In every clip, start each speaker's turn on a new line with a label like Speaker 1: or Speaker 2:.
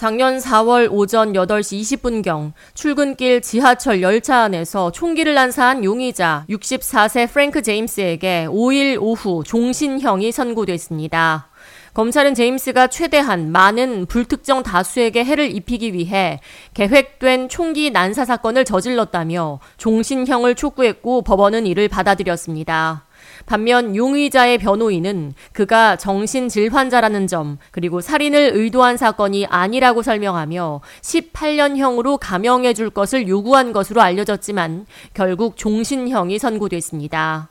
Speaker 1: 작년 4월 오전 8시 20분경 출근길 지하철 열차 안에서 총기를 난사한 용의자 64세 프랭크 제임스에게 5일 오후 종신형이 선고됐습니다. 검찰은 제임스가 최대한 많은 불특정 다수에게 해를 입히기 위해 계획된 총기 난사 사건을 저질렀다며 종신형을 촉구했고 법원은 이를 받아들였습니다. 반면 용의자의 변호인은 그가 정신질 환자라는 점, 그리고 살인을 의도한 사건이 아니라고 설명하며 18년형으로 감형해 줄 것을 요구한 것으로 알려졌지만 결국 종신형이 선고됐습니다.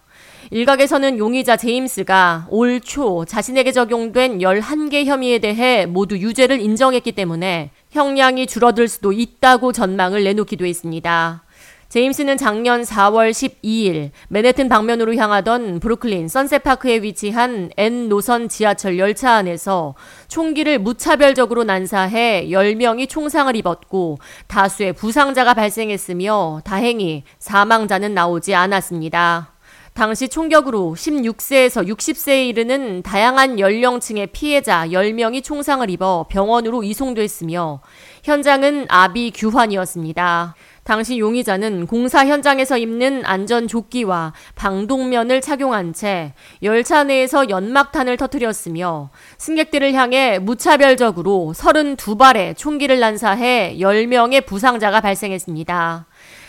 Speaker 1: 일각에서는 용의자 제임스가 올 초 자신에게 적용된 11개 혐의에 대해 모두 유죄를 인정했기 때문에 형량이 줄어들 수도 있다고 전망을 내놓기도 했습니다. 제임스는 작년 4월 12일 맨해튼 방면으로 향하던 브루클린 선셋파크에 위치한 N 노선 지하철 열차 안에서 총기를 무차별적으로 난사해 10명이 총상을 입었고 다수의 부상자가 발생했으며 다행히 사망자는 나오지 않았습니다. 당시 총격으로 16세에서 60세에 이르는 다양한 연령층의 피해자 10명이 총상을 입어 병원으로 이송됐으며 현장은 아비 규환이었습니다. 당시 용의자는 공사 현장에서 입는 안전 조끼와 방독면을 착용한 채 열차 내에서 연막탄을 터뜨렸으며 승객들을 향해 무차별적으로 32발의 총기를 난사해 10명의 부상자가 발생했습니다.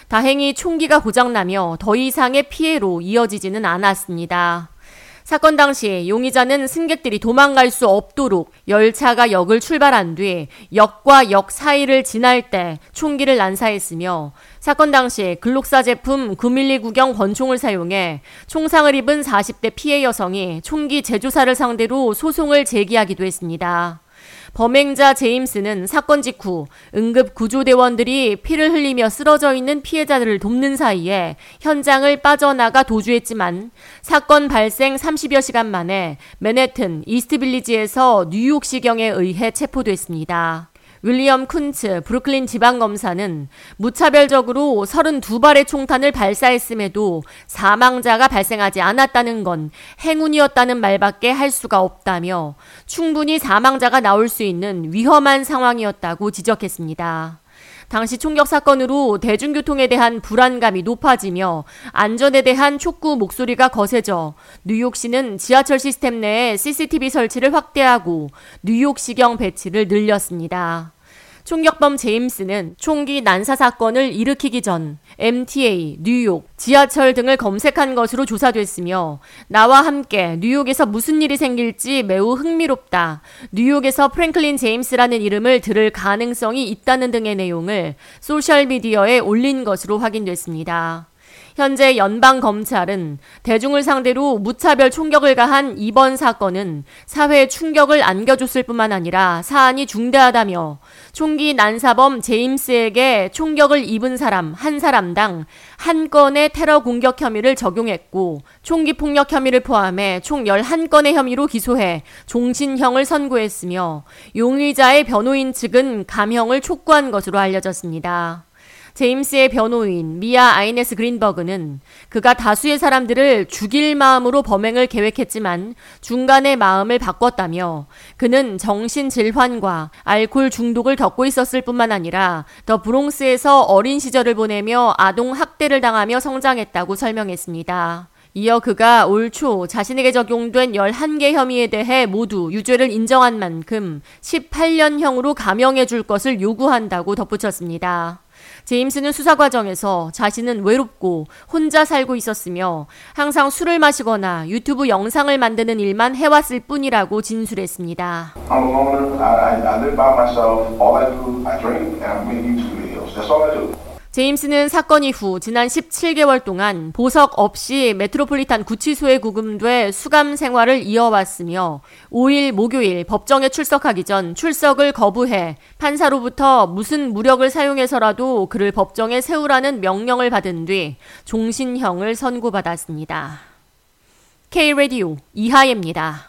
Speaker 1: 다행히 총기가 고장나며 더 이상의 피해로 이어지지는 않았습니다. 사건 당시 용의자는 승객들이 도망갈 수 없도록 열차가 역을 출발한 뒤 역과 역 사이를 지날 때 총기를 난사했으며 사건 당시 글록사 제품 9mm 구경 권총을 사용해 총상을 입은 40대 피해 여성이 총기 제조사를 상대로 소송을 제기하기도 했습니다. 범행자 제임스는 사건 직후 응급 구조대원들이 피를 흘리며 쓰러져 있는 피해자들을 돕는 사이에 현장을 빠져나가 도주했지만 사건 발생 30여 시간 만에 맨해튼 이스트빌리지에서 뉴욕시경에 의해 체포됐습니다. 윌리엄 쿤츠 브루클린 지방검사는 무차별적으로 32발의 총탄을 발사했음에도 사망자가 발생하지 않았다는 건 행운이었다는 말밖에 할 수가 없다며 충분히 사망자가 나올 수 있는 위험한 상황이었다고 지적했습니다. 당시 총격 사건으로 대중교통에 대한 불안감이 높아지며 안전에 대한 촉구 목소리가 거세져 뉴욕시는 지하철 시스템 내에 CCTV 설치를 확대하고 뉴욕시경 배치를 늘렸습니다. 총격범 제임스는 총기 난사 사건을 일으키기 전 MTA, 뉴욕, 지하철 등을 검색한 것으로 조사됐으며 나와 함께 뉴욕에서 무슨 일이 생길지 매우 흥미롭다. 뉴욕에서 프랭클린 제임스라는 이름을 들을 가능성이 있다는 등의 내용을 소셜미디어에 올린 것으로 확인됐습니다. 현재 연방 검찰은 대중을 상대로 무차별 총격을 가한 이번 사건은 사회에 충격을 안겨줬을 뿐만 아니라 사안이 중대하다며 총기 난사범 제임스에게 총격을 입은 사람 한 사람당 한 건의 테러 공격 혐의를 적용했고 총기 폭력 혐의를 포함해 총 11건의 혐의로 기소해 종신형을 선고했으며 용의자의 변호인 측은 감형을 촉구한 것으로 알려졌습니다. 제임스의 변호인 미아 아이네스 그린버그는 그가 다수의 사람들을 죽일 마음으로 범행을 계획했지만 중간에 마음을 바꿨다며 그는 정신 질환과 알코올 중독을 겪고 있었을 뿐만 아니라 더 브롱스에서 어린 시절을 보내며 아동 학대를 당하며 성장했다고 설명했습니다. 이어 그가 올 초 자신에게 적용된 11개 혐의에 대해 모두 유죄를 인정한 만큼 18년형으로 감형해 줄 것을 요구한다고 덧붙였습니다. 제임스는 수사 과정에서 자신은 외롭고 혼자 살고 있었으며 항상 술을 마시거나 유튜브 영상을 만드는 일만 해왔을 뿐이라고 진술했습니다. I'm a loner. I, I live by myself. All I do, I drink and I make YouTube videos. That's all I do. 제임스는 사건 이후 지난 17개월 동안 보석 없이 메트로폴리탄 구치소에 구금돼 수감 생활을 이어왔으며 5일 목요일 법정에 출석하기 전 출석을 거부해 판사로부터 무슨 무력을 사용해서라도 그를 법정에 세우라는 명령을 받은 뒤 종신형을 선고받았습니다. K-Radio 이하예입니다.